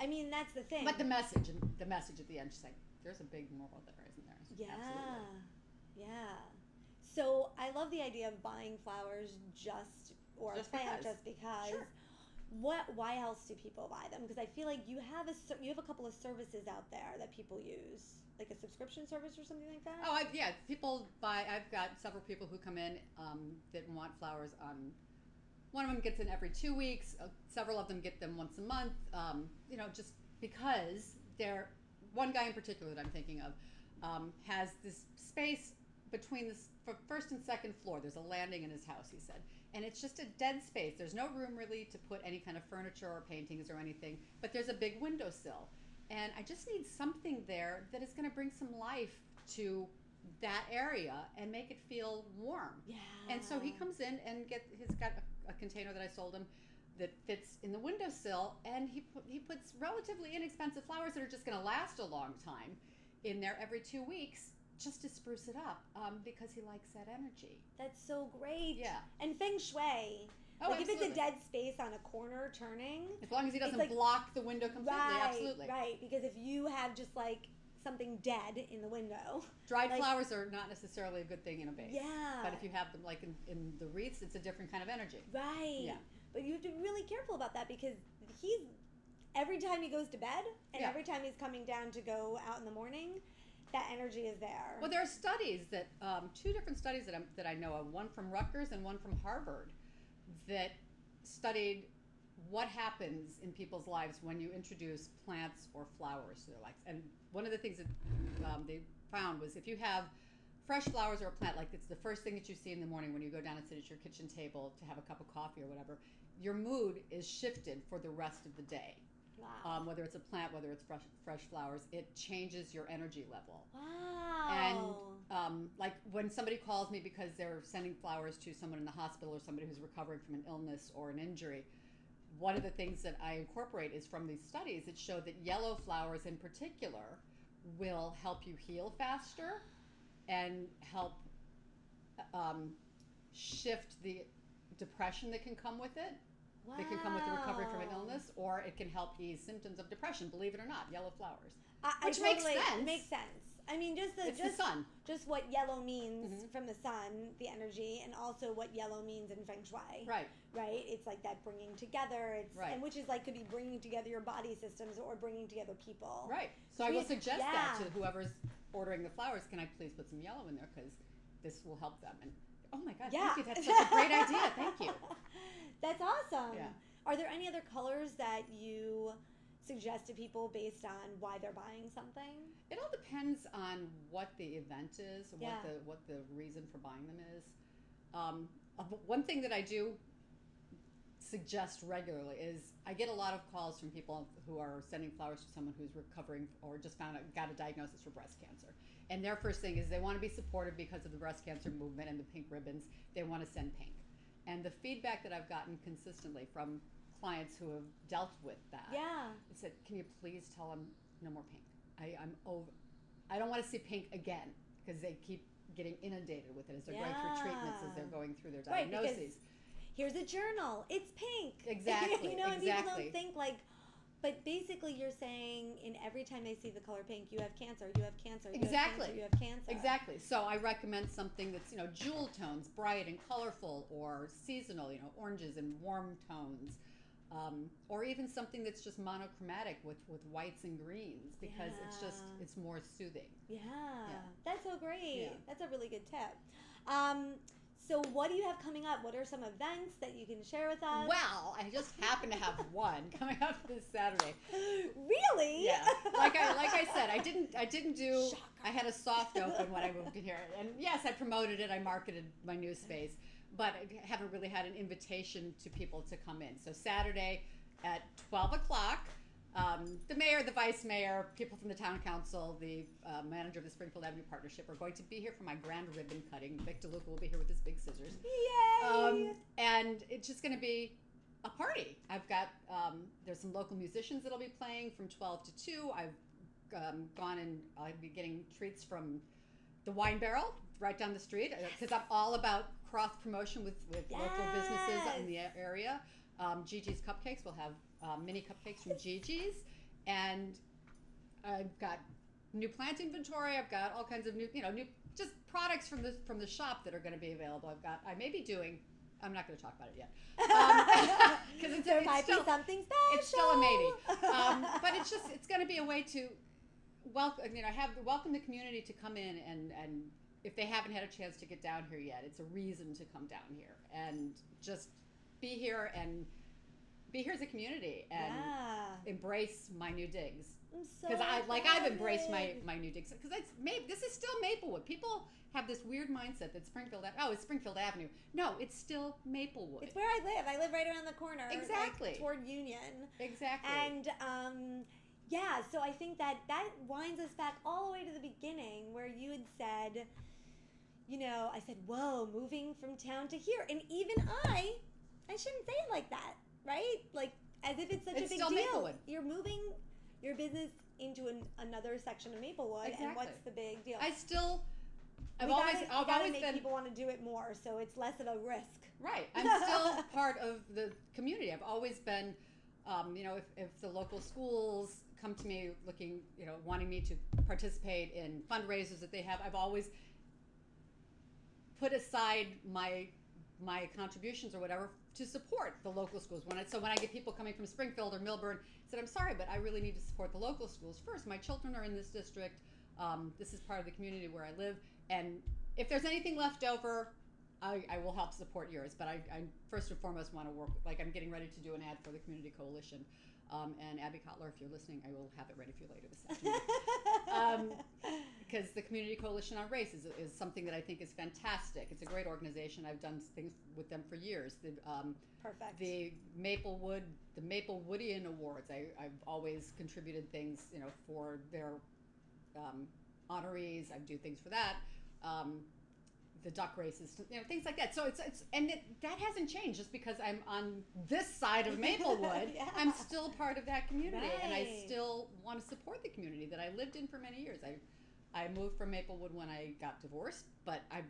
I mean, that's the thing. but the message and the message at the end, she's like, "There's a big moral there, isn't there?" Said, yeah, Absolutely. yeah. So I love the idea of buying flowers just or Just plant because. just because. Sure. What? Why else do people buy them? Because I feel like you have a you have a couple of services out there that people use, like a subscription service or something like that. Oh, I, yeah. People buy. I've got several people who come in um, that want flowers on. One of them gets in every two weeks. Uh, several of them get them once a month. Um, you know, just because they're. One guy in particular that I'm thinking of um, has this space between the first and second floor. There's a landing in his house. He said, and it's just a dead space. There's no room really to put any kind of furniture or paintings or anything. But there's a big windowsill, and I just need something there that is going to bring some life to that area and make it feel warm. Yeah. And so he comes in and get he's got a a container that I sold him that fits in the windowsill, and he he puts relatively inexpensive flowers that are just going to last a long time in there every two weeks just to spruce it up um, because he likes that energy. That's so great. Yeah. And feng shui. Oh, like if it's a dead space on a corner turning. As long as he doesn't like- block the window completely, Right. absolutely. Right. Because if you have just like something dead in the window. Dried Like- flowers are not necessarily a good thing in a vase. Yeah. But if you have them like in, in the wreaths, it's a different kind of energy. Right. Yeah. But you have to be really careful about that because he's every time he goes to bed and Yeah. every time he's coming down to go out in the morning, that energy is there. Well, there are studies that um, two different studies that, I'm, that I know of, one from Rutgers and one from Harvard, that studied what happens in people's lives when you introduce plants or flowers to their lives. And one of the things that um, they found was if you have fresh flowers or a plant, like it's the first thing that you see in the morning when you go down and sit at your kitchen table to have a cup of coffee or whatever, your mood is shifted for the rest of the day. Wow. Um, whether it's a plant, whether it's fresh, fresh flowers, it changes your energy level. wow. And um, like when somebody calls me because they're sending flowers to someone in the hospital or somebody who's recovering from an illness or an injury, one of the things that I incorporate is from these studies that show that yellow flowers in particular will help you heal faster and help um, shift the depression that can come with it. That can come with the recovery from an illness, or it can help ease symptoms of depression. Believe it or not, yellow flowers. I, I Which makes totally- sense. Makes sense. I mean, just the It's the just sun. just what yellow means Mhm. from the sun, the energy, and also what yellow means in feng shui. Right. Right. It's like that bringing together. It's Right. and which is like could be bringing together your body systems or bringing together people. Right. So I will suggest that to whoever's ordering the flowers. Can I please put some yellow in there because this will help them? And oh my God, Yeah. thank you. That's such a great idea. Thank you. That's awesome. Yeah. Are there any other colors that you suggest to people based on why they're buying something? It all depends on what the event is, and Yeah. what the what the reason for buying them is. Um, one thing that I do suggest regularly is I get a lot of calls from people who are sending flowers to someone who's recovering or just found out got a diagnosis for breast cancer. And their first thing is they want to be supportive because of the breast cancer movement and the pink ribbons. They want to send pink. And the feedback that I've gotten consistently from clients who have dealt with that Yeah. Said, "Can you please tell them no more pink? I, I'm over. I don't want to see pink again because they keep getting inundated with it as they're going through treatments, as they're going through their diagnoses." Right. Here's a journal. It's pink. Exactly, you know, and people exactly. don't think like. But basically, you're saying in every time they see the color pink, you have cancer. You have cancer. You Exactly. Have cancer, you have cancer. Exactly. So I recommend something that's you know jewel tones, bright and colorful, or seasonal. You know, oranges and warm tones. Um, or even something that's just monochromatic with, with whites and greens because it's just it's more soothing. Yeah, Yeah. that's so great. Yeah. That's a really good tip. Um, so, what do you have coming up? What are some events that you can share with us? Well, I just happen to have one coming up this Saturday. really? Yeah, like I like I said, I didn't I didn't do. Shocker. I had a soft open when I moved in here, and yes, I promoted it. I marketed my new space, but I haven't really had an invitation to people to come in. So Saturday at twelve o'clock. Um, the mayor, the vice mayor, people from the town council, the uh, manager of the Springfield Avenue Partnership are going to be here for my grand ribbon cutting. Vic DeLuca will be here with his big scissors. Yay! Um, and it's just going to be a party. I've got um, there's some local musicians that'll be playing from 12 to 2. I've um, gone and I'll be getting treats from the Wine Barrel right down the street because I'm all about cross promotion with, with local businesses in the area. Um, Gigi's Cupcakes will have uh, mini cupcakes from Gigi's, and I've got new plant inventory. I've got all kinds of new, you know, new just products from the from the shop that are going to be available. I've got. I may be doing. I'm not going to talk about it yet because it's, there it's might still be something special. it's still a maybe. Um, but it's just it's going to be a way to welcome. You know, have welcome the community to come in and and if they haven't had a chance to get down here yet, it's a reason to come down here and just be here and be here as a community and yeah. embrace my new digs I'm so because I like I've embraced my my new digs because it's Maple. This is still Maplewood. People have this weird mindset that Springfield. Oh, it's Springfield Avenue. No, it's still Maplewood. It's where I live. I live right around the corner, like, Exactly. toward Union. exactly. And um, yeah, so I think that that winds us back all the way to the beginning where you had said, you know, I said, whoa, moving from town to here. And even I I shouldn't say it like that, right? Like as if it's such It's a big deal. Maplewood. You're moving your business into an, another section of Maplewood, and what's the big deal? I still, I've we always, gotta, I've always make been people want to do it more, so it's less of a risk. right. I'm still part of the community. I've always been, um, you know, if, if the local schools come to me looking, you know, wanting me to participate in fundraisers that they have, I've always put aside my my contributions or whatever to support the local schools. When I, so when I get people coming from Springfield or Millburn, I said, I'm sorry, but I really need to support the local schools first. My children are in this district. Um, this is part of the community where I live, and if there's anything left over, I, I will help support yours. But I, I first and foremost want to work. Like I'm getting ready to do an ad for the Community Coalition, um, and Abby Kotler, if you're listening, I will have it ready for you later this afternoon um, because the Community Coalition on Race is, is something that I think is fantastic. It's a great organization. I've done things with them for years. The, um, Perfect. the Maplewood, the Maplewoodian Awards. I, I've always contributed things, you know, for their um, honorees. I do things for that. Um, the duck races, you know, things like that. So it's, it's and it, that hasn't changed just because I'm on this side of Maplewood. Yeah. I'm still part of that community, and I still want to support the community that I lived in for many years. I, I moved from Maplewood when I got divorced, but I,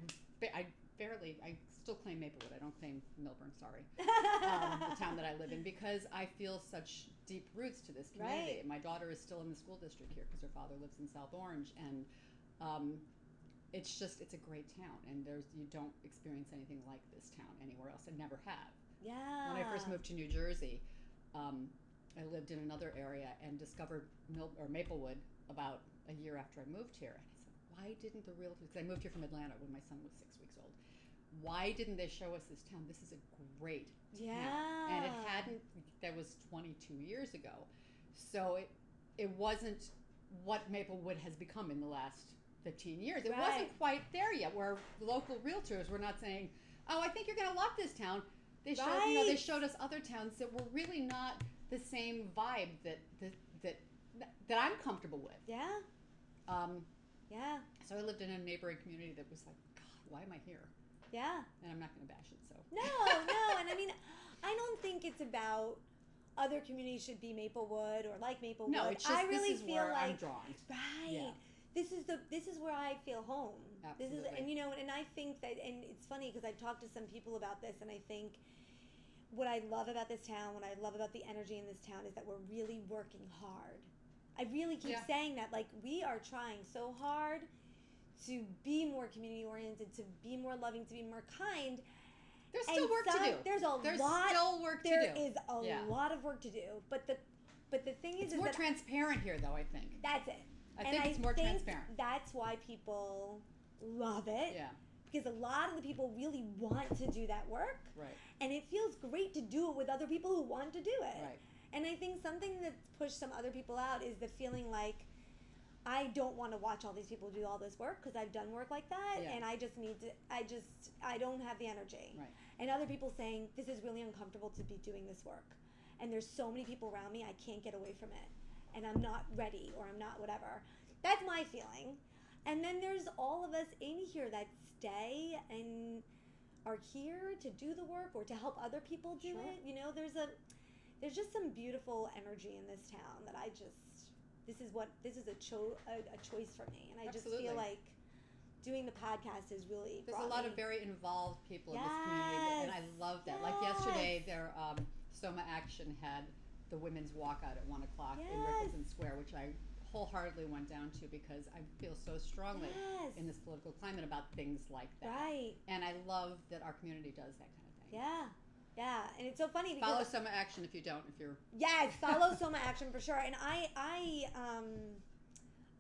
I barely, I still claim Maplewood. I don't claim Millburn. Sorry um, the town that I live in because I feel such deep roots to this community. Right. My daughter is still in the school district here because her father lives in South Orange, and um, it's just it's a great town. And there's you don't experience anything like this town anywhere else. I never have. yeah. When I first moved to New Jersey, um, I lived in another area and discovered Mil- or Maplewood about a year after I moved here. And I said, why didn't the realtors? Because I moved here from Atlanta when my son was six weeks old. Why didn't they show us this town? This is a great town, and it hadn't. That was 22 years ago, so it it wasn't what Maplewood has become in the last 15 years. It Right. wasn't quite there yet. Where local realtors were not saying, "Oh, I think you're going to love this town." They showed, you know, they showed us other towns that were really not the same vibe that that that, that I'm comfortable with. Yeah. Um, Yeah. so I lived in a neighboring community that was like, God, why am I here? Yeah. And I'm not going to bash it. So No, no, and I mean, I don't think it's about other communities should be Maplewood or like Maplewood. no, it's just I really feel where like I'm drawn. right. Yeah. This is the this is where I feel home. This is Absolutely. and you know and I think that and it's funny because I've talked to some people about this and I think what I love about this town, what I love about the energy in this town is that we're really working hard. I really keep Yeah. saying that like we are trying so hard to be more community oriented, to be more loving, to be more kind. There's still And work some- to do. There's a There's lot. still work to There do. is a Yeah. lot of work to do, but the but the thing is, It's is more transparent here, though. I think. that's it. I and think it's more think transparent. That's why people love it Yeah. because a lot of the people really want to do that work, Right. and it feels great to do it with other people who want to do it. Right. And I think something that's pushed some other people out is the feeling like I don't want to watch all these people do all this work because I've done work like that, Yeah. and I just need to. I just I don't have the energy. Right. And other people saying this is really uncomfortable to be doing this work, and there's so many people around me I can't get away from it, and I'm not ready or I'm not whatever. That's my feeling. And then there's all of us in here that stay and are here to do the work or to help other people do Sure. it. You know, there's a there's just some beautiful energy in this town that I just this is what this is a cho- a, a choice for me, and I just feel like doing the podcast is really There's a lot me- of very involved people in this community, and I love that. Like yesterday, their um, Soma Action had the women's walkout at one o'clock in Yes. Ricalton Square, which I wholeheartedly went down to because I feel so strongly Yes. in this political climate about things like that. Right. And I love that our community does that kind of thing. Yeah. Yeah. And it's so funny because Follow Soma Action if you don't. If you're yes, follow Soma Action for sure. And I I um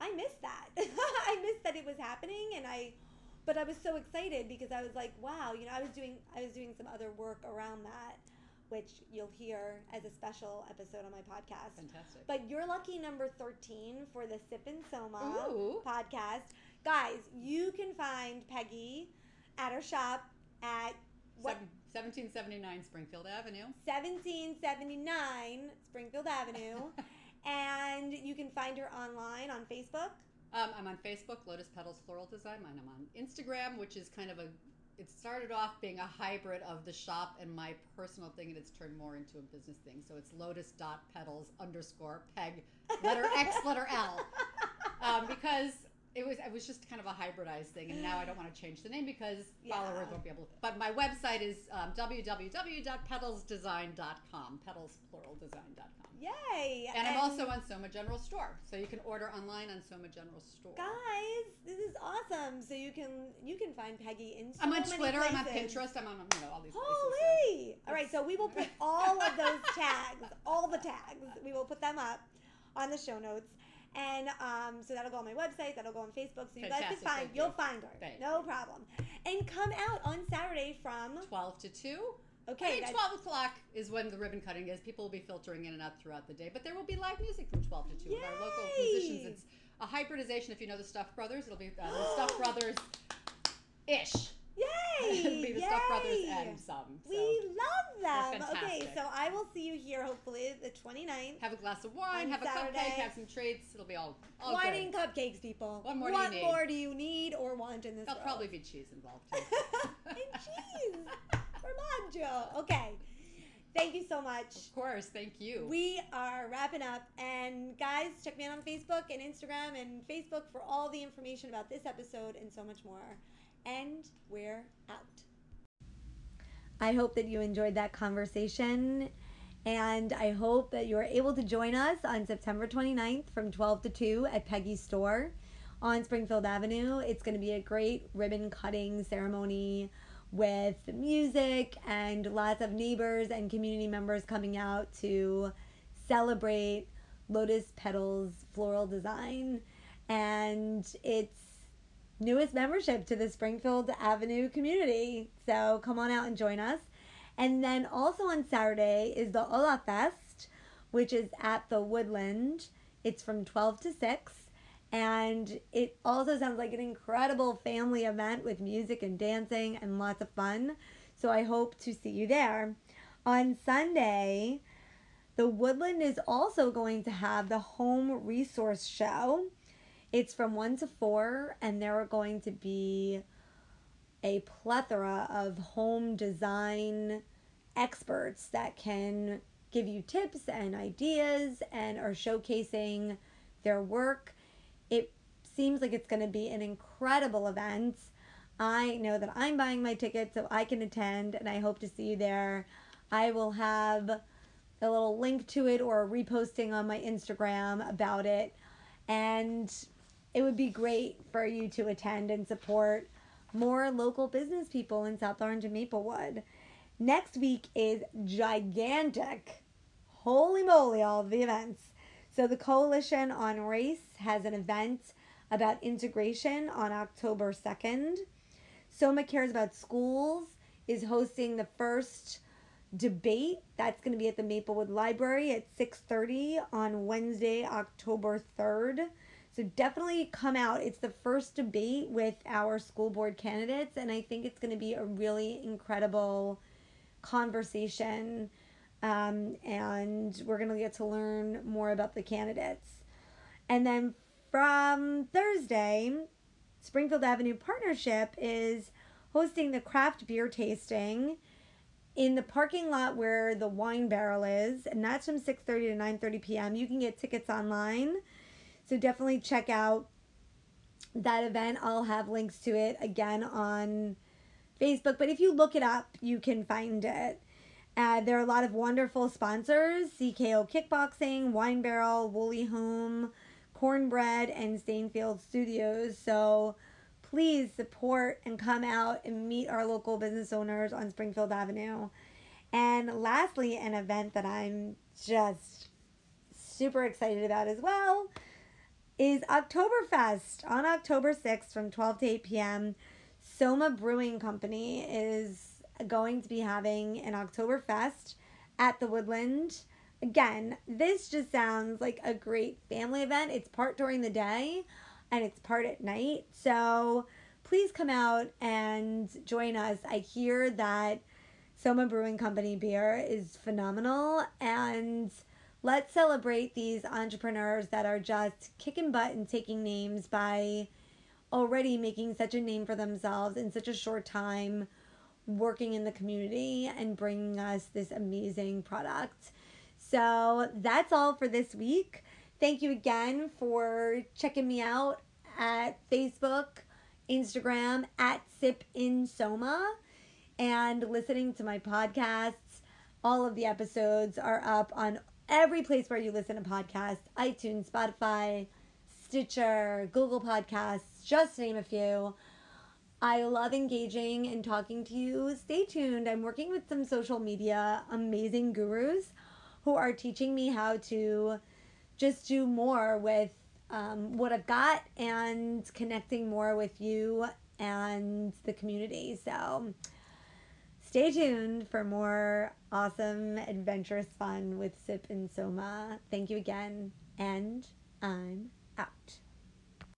I missed that. I missed that it was happening and I but I was so excited because I was like, wow, you know, I was doing I was doing some other work around that, which you'll hear as a special episode on my podcast. fantastic. But you're lucky number 13 for the Sip and Soma Ooh. podcast. Guys, you can find Peggy at her shop at what 1779 Springfield Avenue. 1779 Springfield Avenue. and you can find her online on Facebook. Um, I'm on Facebook, Lotus Petals Floral Design, and I'm on Instagram, which is kind of a it started off being a hybrid of the shop and my personal thing, and it's turned more into a business thing. So it's lotus dot petals underscore peg letter X letter L um, because it was it was just kind of a hybridized thing, and now I don't want to change the name because Yeah. followers won't be able. to. But my website is um, www.pedalsdesign.com. Pedals plural design.com. Yay! And I'm also on Soma General Store, so you can order online on Soma General Store. guys. This is awesome. So you can you can find Peggy in. So I'm on Twitter. I'm on. Pinterest. I'm on you know all these places. Holy! All right, so we will put all of those tags, all the tags, we will put them up on the show notes. And um, so that'll go on my website, that'll go on Facebook, so you guys can find, thank you. you'll find her. Thank no problem. And come out on Saturday from, 12 to 2. I okay, mean, 12 o'clock is when the ribbon cutting is. People will be filtering in and out throughout the day, but there will be live music from 12 to 2 with our local musicians. It's a hybridization. If you know the Stuff Brothers, it'll be uh, the Stuff Brothers ish. Yay! be the Stuff Brothers and some. So We love them. Okay, so I will see you here hopefully the 29th. have a glass of wine, have a Saturday. cupcake, have some treats. It'll be all, all Wine good. and cupcakes, people. What more do you what need? more do you need or want in this There'll world? probably be cheese involved too. and cheese. Formaggio. Okay. Thank you so much. of course, thank you. We are wrapping up. And guys, check me out on Facebook and Instagram and Facebook for all the information about this episode and so much more. And we're out. I hope that you enjoyed that conversation. And I hope that you are able to join us on September 29th from 12 to 2 at Peggy's store on Springfield Avenue. It's going to be a great ribbon cutting ceremony with music and lots of neighbors and community members coming out to celebrate Lotus Petals floral design and its newest membership to the Springfield Avenue community. So come on out and join us. And then also on Saturday is the Ola Fest, which is at the Woodland. It's from 12 to 6. And it also sounds like an incredible family event with music and dancing and lots of fun. So I hope to see you there. On Sunday, the Woodland is also going to have the Home Resource Show. It's from 1 to 4, and there are going to be a plethora of home design experts that can give you tips and ideas and are showcasing their work. It seems like it's going to be an incredible event. I know that I'm buying my ticket so I can attend, and I hope to see you there. I will have a little link to it or reposting on my Instagram about it. And it would be great for you to attend and support more local business people in South Orange and Maplewood. Next week is gigantic. Holy moly, all of the events. So, the Coalition on Race has an event about integration on October 2nd. Soma Cares About Schools is hosting the first debate that's going to be at the Maplewood Library at 6:30 on Wednesday, October 3rd. So definitely come out. It's the first debate with our school board candidates and I think it's going to be a really incredible conversation um, and we're going to get to learn more about the candidates. And then from Thursday, Springfield Avenue Partnership is hosting the craft beer tasting in the parking lot where the wine barrel is, and that's from 6:30 to 9:30 p.m. You can get tickets online. So definitely check out that event. I'll have links to it again on Facebook, but if you look it up, you can find it. Uh, there are a lot of wonderful sponsors CKO Kickboxing, Wine Barrel, Woolly Home, Cornbread, and Stainfield Studios. So please support and come out and meet our local business owners on Springfield Avenue. And lastly, an event that I'm just super excited about as well is Oktoberfest on October 6th from 12 to 8 p.m. Soma Brewing Company is going to be having an Oktoberfest at the Woodland. Again, this just sounds like a great family event. It's part during the day and it's part at night. So please come out and join us. I hear that Soma Brewing Company beer is phenomenal and let's celebrate these entrepreneurs that are just kicking butt and taking names by already making such a name for themselves in such a short time working in the community and bringing us this amazing product. So that's all for this week. Thank you again for checking me out at Facebook, Instagram at Sip in Soma, and listening to my podcasts. All of the episodes are up on every place where you listen to podcasts iTunes, Spotify, Stitcher, Google Podcasts, just to name a few. I love engaging and talking to you. Stay tuned. I'm working with some social media amazing gurus who are teaching me how to just do more with um, what I've got and connecting more with you and the community. So stay tuned for more awesome, adventurous fun with Sip and Soma. Thank you again, and I'm out.